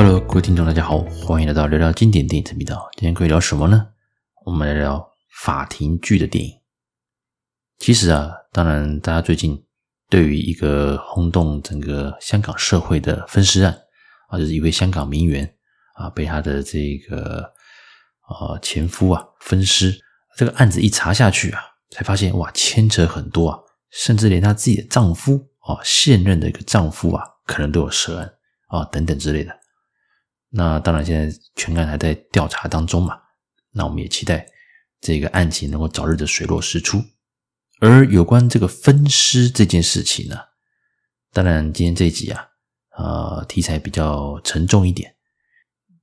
Hello，各位听众，大家好，欢迎来到聊聊经典电影频道。今天可以聊什么呢？我们来聊法庭剧的电影。其实啊，当然，大家最近对于一个轰动整个香港社会的分尸案啊，就是一位香港名媛啊，被她的这个呃前夫啊分尸，这个案子一查下去啊，才发现哇，牵扯很多啊，甚至连她自己的丈夫啊，现任的一个丈夫啊，可能都有涉案啊，等等之类的。那当然，现在全案还在调查当中嘛。那我们也期待这个案情能够早日的水落石出。而有关这个分尸这件事情呢，当然今天这一集啊，呃，题材比较沉重一点。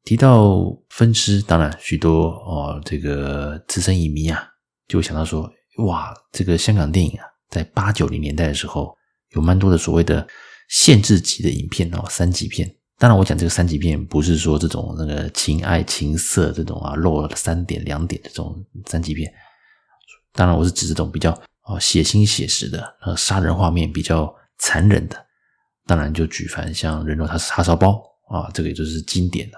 提到分尸，当然许多哦，这个资深影迷啊，就会想到说，哇，这个香港电影啊，在八九零年代的时候，有蛮多的所谓的限制级的影片哦，三级片。当然，我讲这个三级片不是说这种那个情爱情色这种啊，露了三点两点的这种三级片。当然，我是指这种比较哦血腥写实的，呃，杀人画面比较残忍的。当然，就举凡像人肉叉叉烧包啊，这个也就是经典的。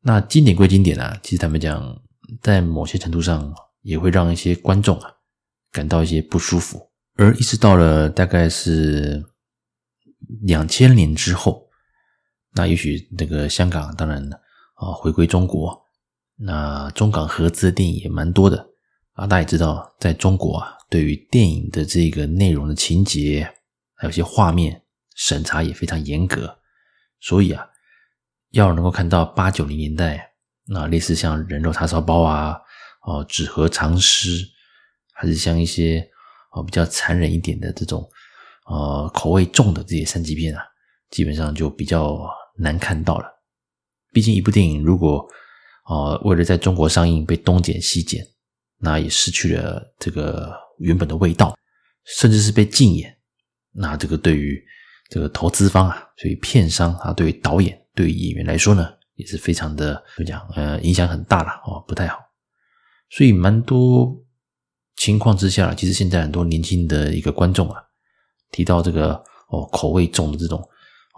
那经典归经典啊，其实他们讲，在某些程度上也会让一些观众啊感到一些不舒服。而一直到了大概是两千年之后。那也许那个香港当然啊，回归中国，那中港合资的电影也蛮多的啊。大家也知道，在中国啊，对于电影的这个内容的情节，还有些画面审查也非常严格，所以啊，要能够看到八九零年代那类似像人肉叉烧包啊，哦纸盒藏尸，还是像一些哦比较残忍一点的这种呃口味重的这些三级片啊。基本上就比较难看到了，毕竟一部电影如果呃为了在中国上映被东剪西剪，那也失去了这个原本的味道，甚至是被禁演，那这个对于这个投资方啊，所以片商啊，对于导演、对于演员来说呢，也是非常的怎么讲呃影响很大了哦，不太好。所以蛮多情况之下，其实现在很多年轻的一个观众啊，提到这个哦口味重的这种。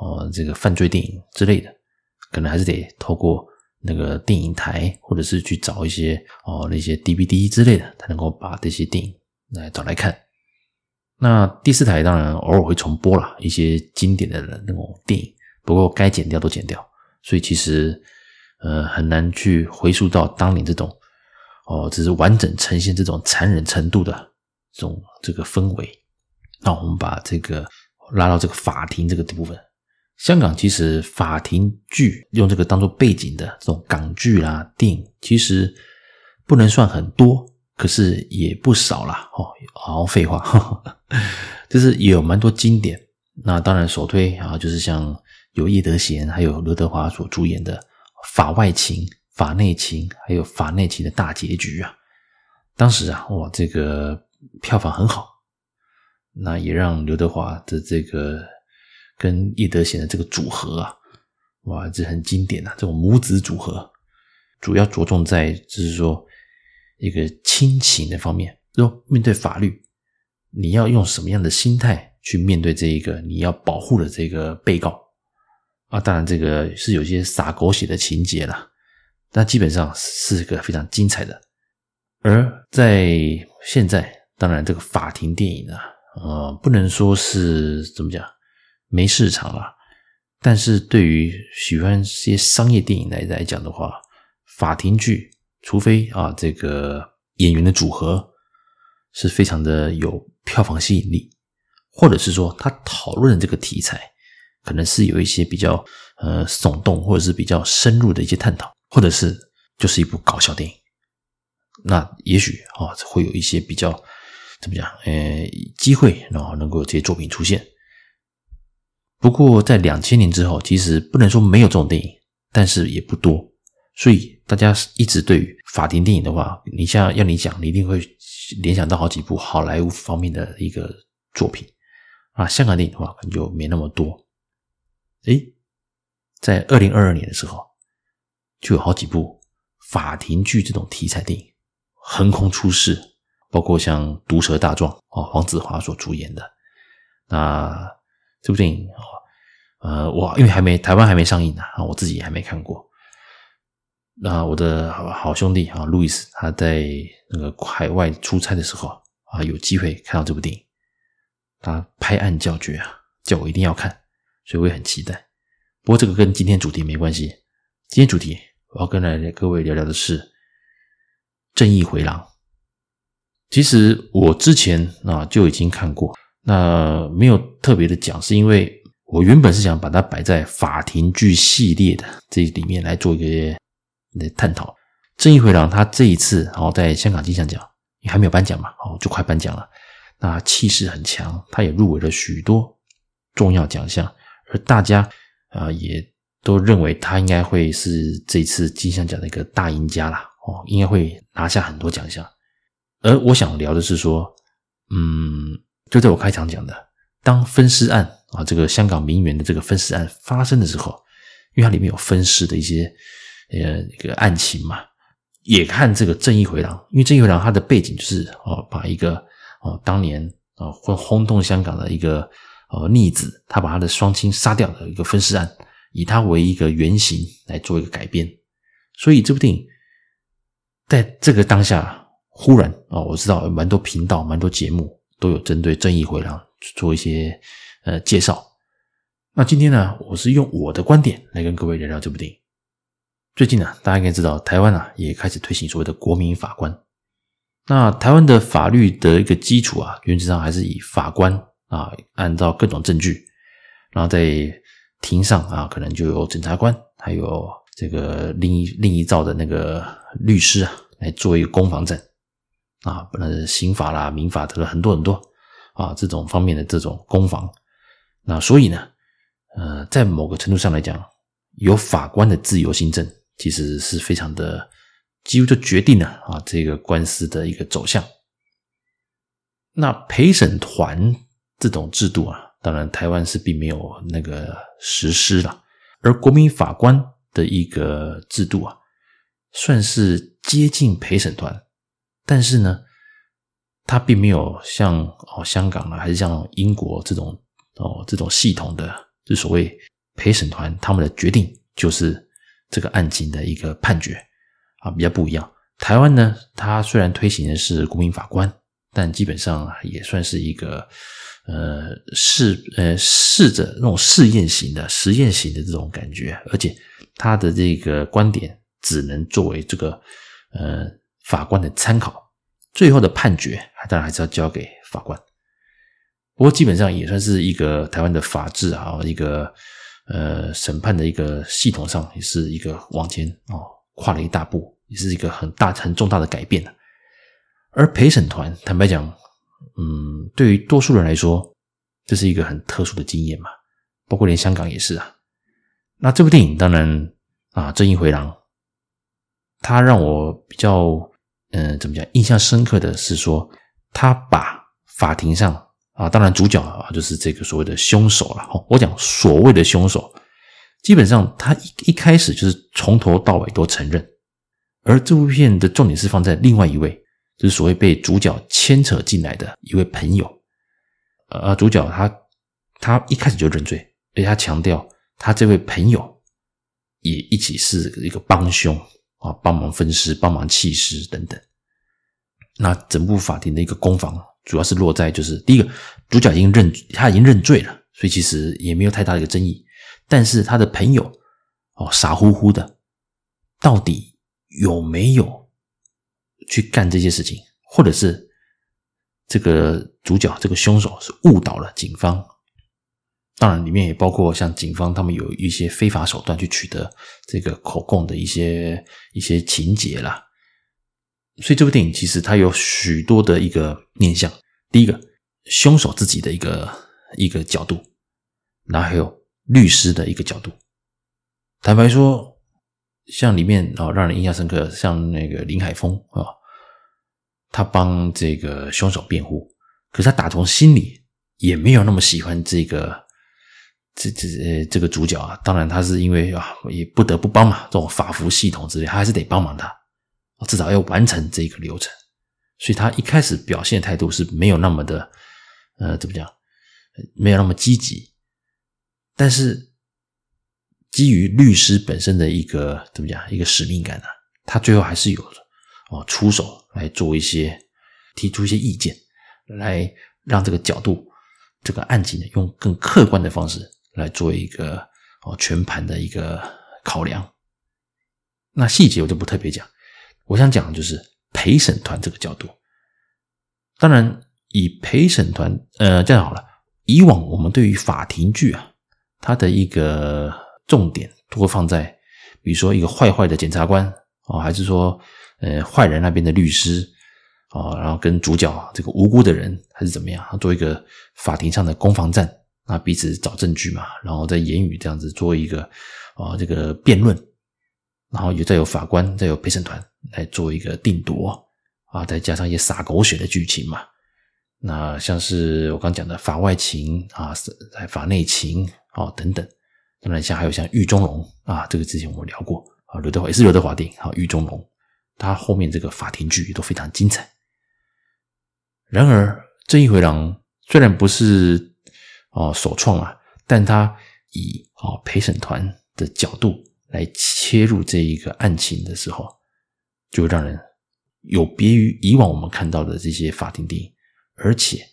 哦，这个犯罪电影之类的，可能还是得透过那个电影台，或者是去找一些哦那些 DVD 之类的，才能够把这些电影来找来看。那第四台当然偶尔会重播啦一些经典的那种电影，不过该剪掉都剪掉，所以其实呃很难去回溯到当年这种哦，只是完整呈现这种残忍程度的这种这个氛围。那我们把这个拉到这个法庭这个部分。香港其实法庭剧用这个当做背景的这种港剧啦、电影，其实不能算很多，可是也不少啦。哦，好废话，呵呵，就是也有蛮多经典。那当然首推啊，就是像有叶德娴还有刘德华所主演的《法外情》《法内情》，还有《法内情》的大结局啊。当时啊，哇，这个票房很好，那也让刘德华的这个。跟叶德娴的这个组合啊，哇，这很经典啊！这种母子组合，主要着重在就是说一个亲情的方面。说面对法律，你要用什么样的心态去面对这一个你要保护的这个被告啊？当然，这个是有些洒狗血的情节啦，但基本上是个非常精彩的。而在现在，当然这个法庭电影啊，呃，不能说是怎么讲。没市场了，但是对于喜欢些商业电影来来讲的话，法庭剧，除非啊这个演员的组合是非常的有票房吸引力，或者是说他讨论的这个题材可能是有一些比较呃耸动或者是比较深入的一些探讨，或者是就是一部搞笑电影，那也许啊会有一些比较怎么讲呃机会，然后能够有这些作品出现。不过，在两千年之后，其实不能说没有这种电影，但是也不多。所以大家一直对于法庭电影的话，你像要你讲，你一定会联想到好几部好莱坞方面的一个作品啊。香港电影的话，可能就没那么多。诶，在二零二二年的时候，就有好几部法庭剧这种题材电影横空出世，包括像《毒舌大状》哦，黄子华所主演的那。这部电影啊，呃，我因为还没台湾还没上映呢，啊，我自己还没看过。那我的好兄弟啊，路易斯，他在那个海外出差的时候啊，有机会看到这部电影，他拍案叫绝啊，叫我一定要看，所以我也很期待。不过这个跟今天主题没关系，今天主题我要跟来各位聊聊的是《正义回廊》。其实我之前啊就已经看过，那没有特别的讲，是因为我原本是想把它摆在法庭剧系列的这里面来做一个。来探讨《正义回廊》，他这一次，然后在香港金像奖也还没有颁奖嘛，哦，就快颁奖了。那气势很强，他也入围了许多重要奖项，而大家啊也都认为他应该会是这次金像奖的一个大赢家啦，哦，应该会拿下很多奖项。而我想聊的是说，嗯，就在我开场讲的，当分尸案啊，这个香港名媛的这个分尸案发生的时候，因为它里面有分尸的一些。呃，一个案情嘛，也看这个正义回廊，因为正义回廊它的背景就是哦，把一个哦当年啊会轰动香港的一个呃逆子，他把他的双亲杀掉的一个分尸案，以他为一个原型来做一个改编。所以这部电影在这个当下，忽然啊，我知道蛮多频道、蛮多节目都有针对正义回廊做一些呃介绍。那今天呢，我是用我的观点来跟各位聊聊这部电影。最近呢、大家应该知道，台湾啊也开始推行所谓的国民法官。那台湾的法律的一个基础啊，原则上还是以法官啊，按照各种证据，然后在庭上啊，可能就有检察官，还有这个另一另一造的那个律师啊，来做一个攻防战啊，不论是刑法啦、民法等很多很多啊，这种方面的这种攻防。那所以呢，呃，在某个程度上来讲，有法官的自由行政。其实是非常的，几乎就决定了啊这个官司的一个走向。那陪审团这种制度啊，当然台湾是并没有那个实施了。而国民法官的一个制度啊，算是接近陪审团，但是呢，它并没有像哦香港啊，还是像英国这种哦这种系统的，就所谓陪审团他们的决定就是。这个案情的一个判决啊，比较不一样。台湾呢，它虽然推行的是国民法官，但基本上也算是一个呃试呃试着那种试验型的实验型的这种感觉，而且他的这个观点只能作为这个呃法官的参考，最后的判决当然还是要交给法官。不过基本上也算是一个台湾的法治啊，一个。呃，审判的一个系统上也是一个往前哦，跨了一大步，也是一个很大很重大的改变。而陪审团，坦白讲，嗯，对于多数人来说，这是一个很特殊的经验嘛，包括连香港也是啊。那这部电影当然啊，《正义回廊》，它让我比较、呃，怎么讲，印象深刻的是说，他把法庭上。啊，当然主角啊，就是这个所谓的凶手了。我讲所谓的凶手，基本上他一一开始就是从头到尾都承认。而这部片的重点是放在另外一位，就是所谓被主角牵扯进来的一位朋友。呃，主角他他一开始就认罪，而且他强调他这位朋友也一起是一个帮凶啊，帮忙分尸、帮忙弃尸等等。那整部法庭的一个攻防。主要是落在就是第一个，主角已经认他已经认罪了，所以其实也没有太大的一个争议。但是他的朋友哦，傻乎乎的，到底有没有去干这些事情，或者是这个主角这个凶手是误导了警方？当然，里面也包括像警方他们有一些非法手段去取得这个口供的一些一些情节啦。所以这部电影其实它有许多的一个面向。第一个，凶手自己的一个一个角度，然后还有律师的一个角度。坦白说，像里面啊，让人印象深刻，像那个林海峰啊，他帮这个凶手辩护，可是他打从心里也没有那么喜欢这个这这呃这个主角啊。当然，他是因为啊，也不得不帮嘛，这种法服系统之类，他还是得帮忙他。至少要完成这个流程，所以他一开始表现态度是没有那么的，呃，怎么讲，没有那么积极。但是基于律师本身的一个怎么讲，一个使命感呢、啊，他最后还是有哦出手来做一些提出一些意见，来让这个角度这个案情呢，用更客观的方式来做一个哦全盘的一个考量。那细节我就不特别讲，我想讲的就是陪审团这个角度。当然，以陪审团呃这样好了，以往我们对于法庭剧啊，它的一个。重点都会放在，比如说一个坏坏的检察官哦，还是说呃坏人那边的律师啊，然后跟主角这个无辜的人还是怎么样，做一个法庭上的攻防战，那彼此找证据嘛，然后在言语这样子做一个啊这个辩论，然后也再有法官，再有陪审团来做一个定夺啊，再加上一些洒狗血的剧情嘛，那像是我刚讲的法外情啊，法内情啊等等。当然，像还有像狱中龙啊，这个之前我们聊过啊，刘德华也是刘德华电影啊，狱中龙，他后面这个法庭剧也都非常精彩。然而，正义回廊虽然不是哦首创啊，但他以哦陪审团的角度来切入这一个案情的时候，就让人有别于以往我们看到的这些法庭电影，而且。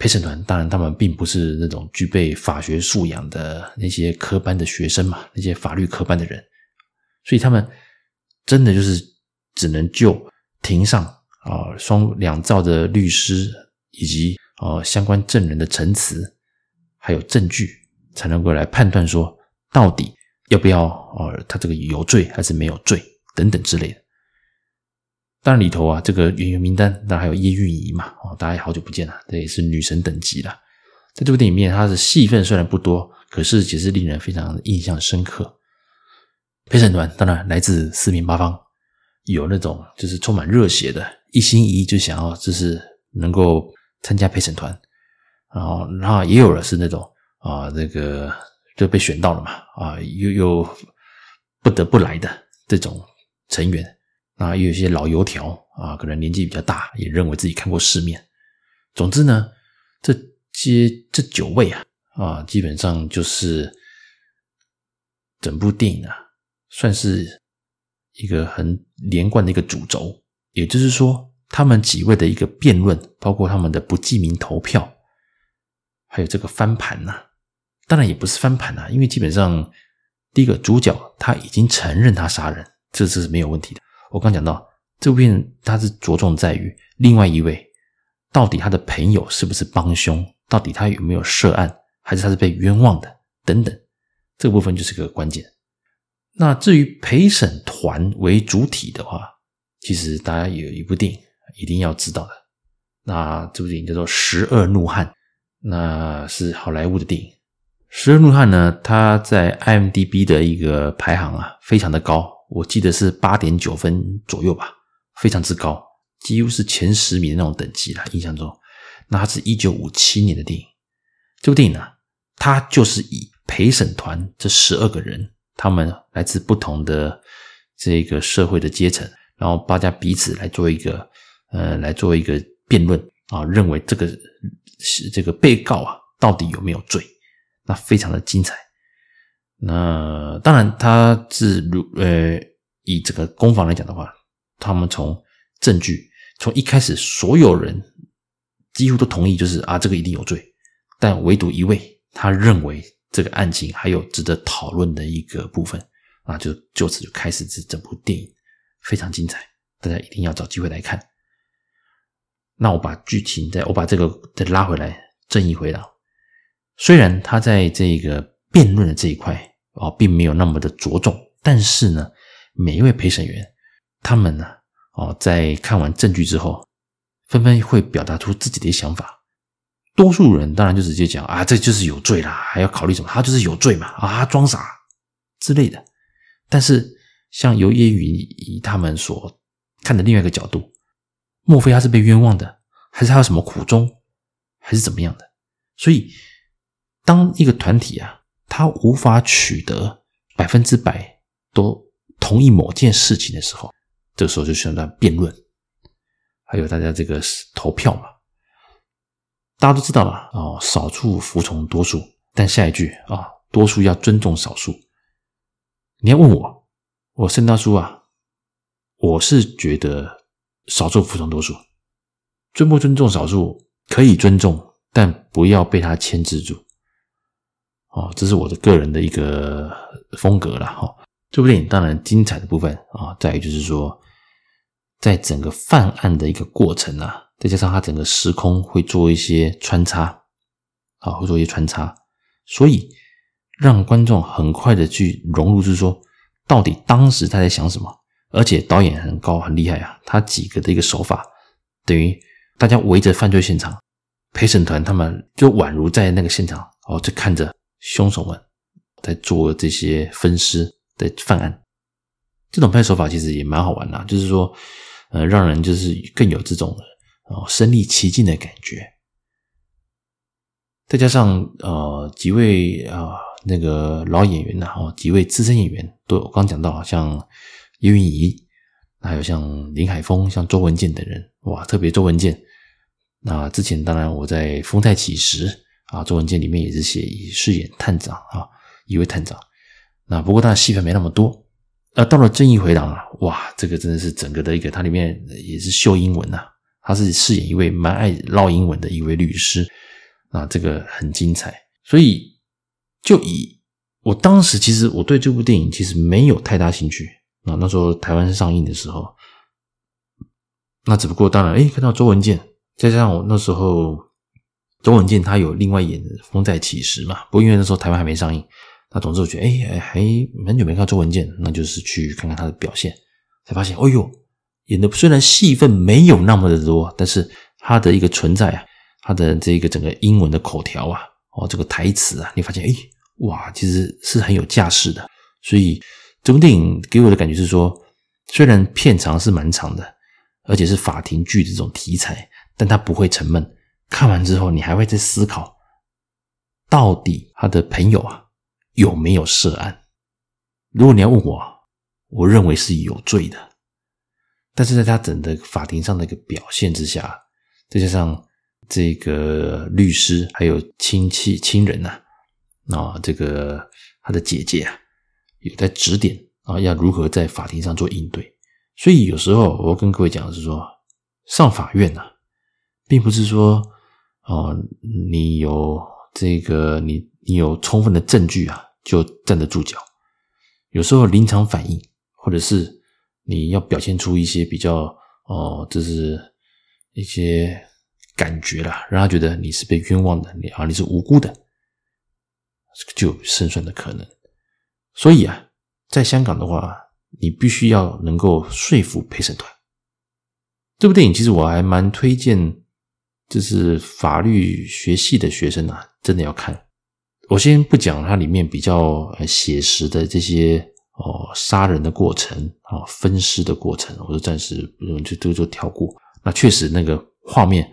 陪审团当然，他们并不是那种具备法学素养的那些科班的学生嘛，那些法律科班的人，所以他们真的就是只能就庭上啊双两造的律师以及啊相关证人的陈词，还有证据，才能够来判断说到底要不要啊他这个有罪还是没有罪等等之类的。当然里头啊，这个演员名单当然还有叶蕴仪嘛，哦，大家好久不见了，这也是女神等级了。在这部电影里面，她的戏份虽然不多，可是也是令人非常印象深刻。陪审团当然来自四面八方，有那种就是充满热血的，一心一意就想要就是能够参加陪审团，然后然后也有的是那种啊，这个就被选到了嘛，啊，又又不得不来的这种成员。啊，也有些老油条啊，可能年纪比较大，也认为自己看过世面。总之呢，这些这九位啊，啊，基本上就是整部电影啊，算是一个很连贯的一个主轴。也就是说，他们几位的一个辩论，包括他们的不记名投票，还有这个翻盘呐，当然也不是翻盘呐，因为基本上第一个主角他已经承认他杀人，这这是没有问题的。我刚讲到这部片，它是着重在于另外一位到底他的朋友是不是帮凶，到底他有没有涉案，还是他是被冤枉的等等，这个部分就是个关键。那至于陪审团为主体的话，其实大家有一部电影一定要知道的，那这部电影叫做《十二怒汉》，那是好莱坞的电影。《十二怒汉》呢，它在 IMDB 的一个排行啊，非常的高。我记得是八点九分左右吧，非常之高，几乎是前十名的那种等级了。印象中，那它是一九五七年的电影。这部电影呢，它就是以陪审团这十二个人，他们来自不同的这个社会的阶层，然后大家彼此来做一个呃，来做一个辩论啊，认为这个是这个被告啊到底有没有罪，那非常的精彩。那当然，他是如呃，以这个攻防来讲的话，他们从证据，从一开始所有人几乎都同意，就是啊，这个一定有罪，但唯独一位，他认为这个案情还有值得讨论的一个部分啊，就就此就开始这整部电影非常精彩，大家一定要找机会来看。那我把剧情再我把这个再拉回来，正义回答，虽然他在这个。辩论的这一块啊，并没有那么的着重，但是呢，每一位陪审员，他们呢，哦，在看完证据之后，纷纷会表达出自己的想法。多数人当然就直接讲啊，这就是有罪啦，还要考虑什么？他就是有罪嘛，啊，装傻之类的。但是，像由叶蕴仪他们所看的另外一个角度，莫非他是被冤枉的，还是他有什么苦衷，还是怎么样的？所以，当一个团体啊。他无法取得百分之百都同意某件事情的时候，这个时候就需要辩论，还有大家这个投票嘛。大家都知道了哦，少数服从多数，但下一句啊，多数要尊重少数，你要问我，我圣大叔啊，我是觉得少数服从多数，尊不尊重少数可以尊重，但不要被他牵制住。哦，这是我的个人的一个风格了哈。这部电影当然精彩的部分啊，在于就是说，在整个犯案的一个过程啊，再加上它整个时空会做一些穿插，啊，会做一些穿插，所以让观众很快的去融入，就是说，到底当时他在想什么？而且导演很高很厉害啊，他几个的一个手法，等于大家围着犯罪现场，陪审团他们就宛如在那个现场哦，就看着凶手们在做这些分尸。的犯案，这种拍手法其实也蛮好玩的，就是说，呃，让人就是更有这种哦身临其境的感觉。再加上呃几位啊、那个老演员呐，哦几位资深演员都，我刚讲到，像叶蕴仪，还有像林海峰、像周文健等人，哇，特别周文健。那之前当然我在《风再起时》啊，周文健里面也是写饰演探长啊，一位探长。那不过他的戏份没那么多，啊，到了《正义回廊》啊，哇，这个真的是整个的一个，它里面也是秀英文呐、他是饰演一位蛮爱唠英文的一位律师，啊，这个很精彩。所以就以我当时其实我对这部电影其实没有太大兴趣啊，那时候台湾上映的时候，那只不过当然，诶，看到周文健，再加上我那时候周文健他有另外演《风再起时》嘛，不过因为那时候台湾还没上映。那总之我觉得，哎，还很久没看到周文健，那就是去看看他的表现，才发现，哎呦，演的虽然戏份没有那么的多，但是他的一个存在啊，他的这个整个英文的口条啊，哦，这个台词啊，你发现，哎，哇，其实是很有架势的。所以这部电影给我的感觉是说，虽然片长是蛮长的，而且是法庭剧这种题材，但它不会沉闷。看完之后，你还会在思考，到底他的朋友啊。有没有涉案？如果你要问我，我认为是有罪的。但是在他整个法庭上的一个表现之下，再加上这个律师还有亲戚亲人呐，啊，这个他的姐姐啊，有在指点啊，要如何在法庭上做应对。所以有时候我跟各位讲的是说，上法院呐，并不是说哦，你有这个你你有充分的证据啊。就站得住脚，有时候临场反应，或者是你要表现出一些比较哦，这是一些感觉啦，让他觉得你是被冤枉的，你啊你是无辜的，就有胜算的可能。所以啊，在香港的话，你必须要能够说服陪审团。这部电影其实我还蛮推荐，就是法律学系的学生啊，真的要看。我先不讲它里面比较写实的这些哦杀人的过程啊，分尸的过程，我就暂时就就就跳过。那确实那个画面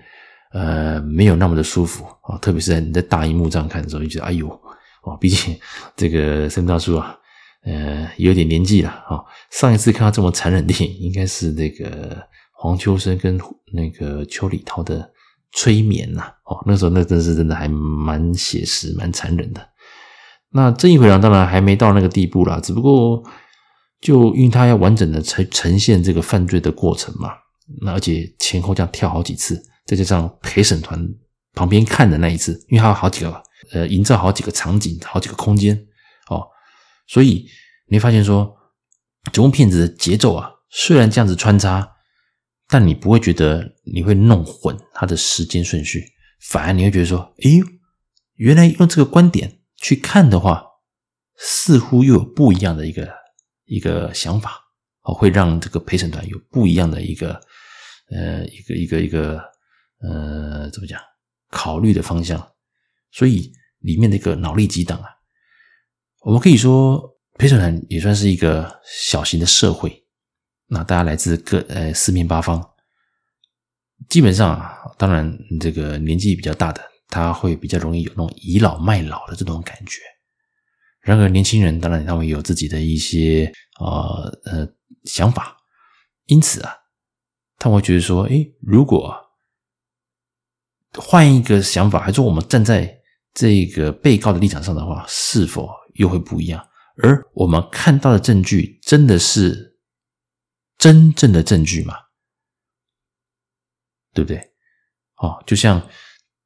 呃没有那么的舒服啊，特别是在你在大荧幕这样看的时候，你觉得哎呦哦，毕竟这个申大叔啊，呃有点年纪了啊。上一次看到这么残忍的电影，应该是那个黄秋生跟那个邱礼涛的。催眠呐，哦，那时候那真是真的还蛮写实、蛮残忍的。那正义回廊当然还没到那个地步啦，只不过就因为他要完整的呈呈现这个犯罪的过程嘛，那而且前后这样跳好几次，再加上陪审团旁边看的那一次，因为还有好几个吧呃，营造好几个场景、好几个空间哦，所以你会发现说，整部片子的节奏啊，虽然这样子穿插。但你不会觉得你会弄混它的时间顺序，反而你会觉得说：“哎呦，原来用这个观点去看的话，似乎又有不一样的一个一个想法哦，会让这个陪审团有不一样的一个呃一个一个一个呃怎么讲考虑的方向。所以里面的一个脑力激荡啊，我们可以说陪审团也算是一个小型的社会。”那大家来自各呃四面八方，基本上啊，当然这个年纪比较大的，他会比较容易有那种倚老卖老的这种感觉。然而年轻人当然他们有自己的一些啊呃，呃想法，因此啊，他会觉得说，诶，如果换一个想法，还是说我们站在这个被告的立场上的话，是否又会不一样？而我们看到的证据真的是真正的证据吗？对不对？哦，就像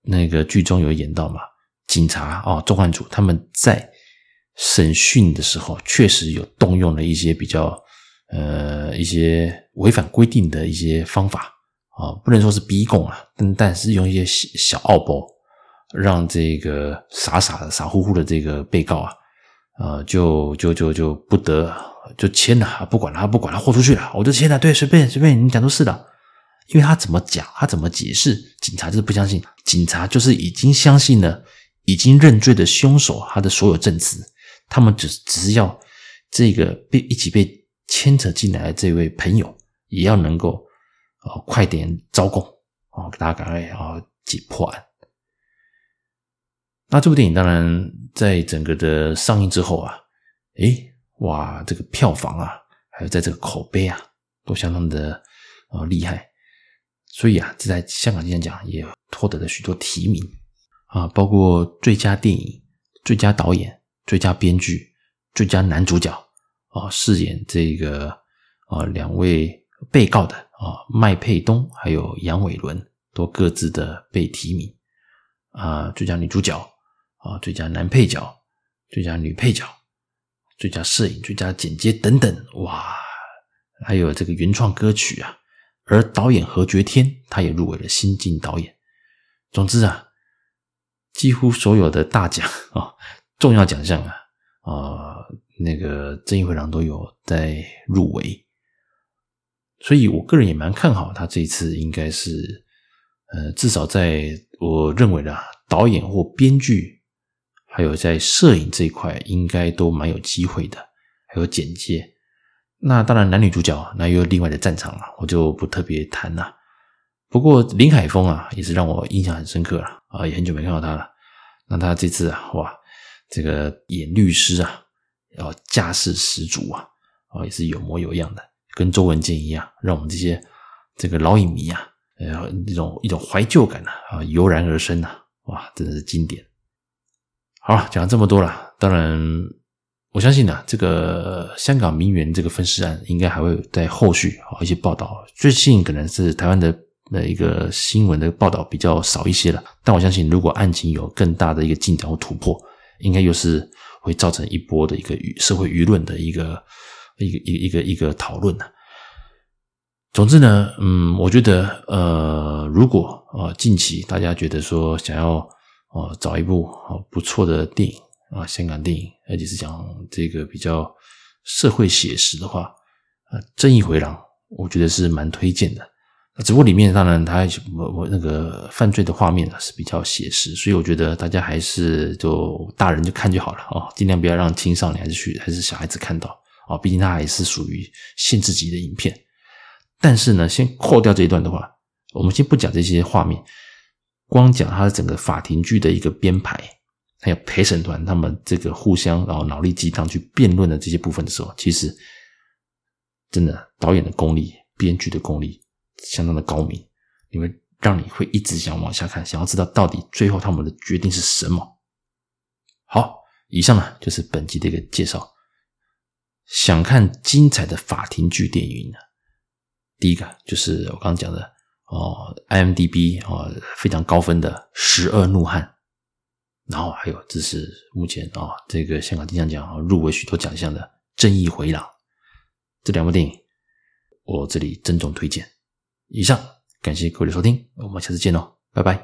那个剧中有演到嘛，警察哦，重案组他们在审讯的时候，确实有动用了一些比较呃一些违反规定的一些方法啊、不能说是逼供啊，但但是用一些小小奥步，让这个傻傻的、傻乎乎的这个被告啊，呃，就就就就不得就签了，不管了，不管了，豁出去了，我就签了，对，随便随便，你讲都是的。因为他怎么讲，他怎么解释，警察就是不相信。警察就是已经相信了，已经认罪的凶手，他的所有证词，他们只只是要这个被一起被牵扯进来的这位朋友，也要能够呃快点招供哦，大家赶快啊解破案。那这部电影当然在整个的上映之后啊，诶，哇，这个票房啊，还有在这个口碑啊，都相当的啊厉害。所以啊，这在香港金像奖也获得了许多提名啊，包括最佳电影、最佳导演、最佳编剧、最佳男主角啊，饰演这个啊两位被告的啊麦沛东还有杨伟伦都各自的被提名啊，最佳女主角啊、最佳男配角、最佳女配角、最佳摄影、最佳剪接等等，哇，还有这个原创歌曲啊。而导演何觉天，他也入围了新晋导演。总之啊，几乎所有的大奖啊、重要奖项啊，啊，那个《正义回廊》都有在入围。所以我个人也蛮看好他这一次，应该是，呃，至少在我认为的导演或编剧，还有在摄影这一块，应该都蛮有机会的，还有简介。那当然，男女主角那又另外的战场了，我就不特别谈了。不过林海峰啊，也是让我印象很深刻了啊，也很久没看到他了。那他这次啊，哇，这个演律师啊，要架势十足啊，啊，也是有模有样的，跟周文健一样，让我们这些这个老影迷啊，呃，一种一种怀旧感啊，油然而生啊，哇，真的是经典。好，讲了这么多了，当然。我相信呢、啊，这个香港名媛这个分尸案应该还会在后续啊一些报道。最近可能是台湾的的一个新闻的报道比较少一些了，但我相信如果案情有更大的一个进展或突破，应该又是会造成一波的一个社会舆论的一个一个一个一个一个讨论。总之呢，嗯，我觉得呃，如果啊近期大家觉得说想要啊找一部啊不错的电影。啊，香港电影，而且是讲这个比较社会写实的话，啊，《正义回廊》，我觉得是蛮推荐的。只不过里面当然它我我那个犯罪的画面呢是比较写实，所以我觉得大家还是就大人就看就好了啊，尽量不要让青少年还是去还是小孩子看到啊，毕竟它还是属于限制级的影片。但是呢，先扣掉这一段的话，我们先不讲这些画面，光讲它的整个法庭剧的一个编排。还有陪审团他们这个互相然后脑力激荡去辩论的这些部分的时候，其实真的导演的功力、编剧的功力相当的高明，因为让你会一直想往下看，想要知道到底最后他们的决定是什么。好，以上呢就是本集的一个介绍。想看精彩的法庭剧电影呢，第一个就是我刚刚讲的哦，IMDB 哦非常高分的《十二怒汉》。然后还有，这是目前啊、哦，这个香港金像奖啊入围许多奖项的《正义回廊》这两部电影，我这里郑重推荐。以上，感谢各位的收听，我们下次见喽，拜拜。